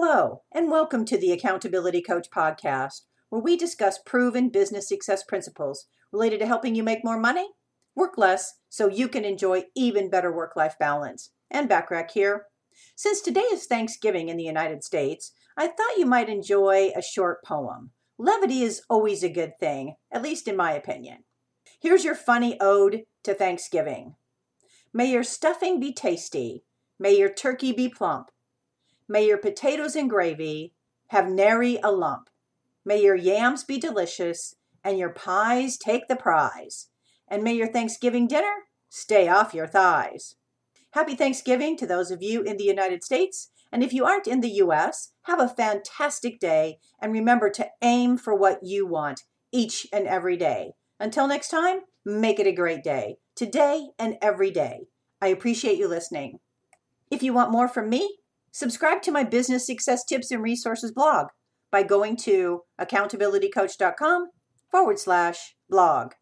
Hello, and welcome to the Accountability Coach podcast, where we discuss proven business success principles related to helping you make more money, work less, so you can enjoy even better work life balance. Ann Bachrach here. Since today is Thanksgiving in the United States, I thought you might enjoy a short poem. Levity is always a good thing, at least in my opinion. Here's your funny ode to Thanksgiving. May your stuffing be tasty. May your turkey be plump. May your potatoes and gravy have nary a lump. May your yams be delicious and your pies take the prize. And may your Thanksgiving dinner stay off your thighs. Happy Thanksgiving to those of you in the United States. And if you aren't in the US, have a fantastic day and remember to aim for what you want each and every day. Until next time, make it a great day, today and every day. I appreciate you listening. If you want more from me, subscribe to my business success tips and resources blog by going to accountabilitycoach.com forward slash blog.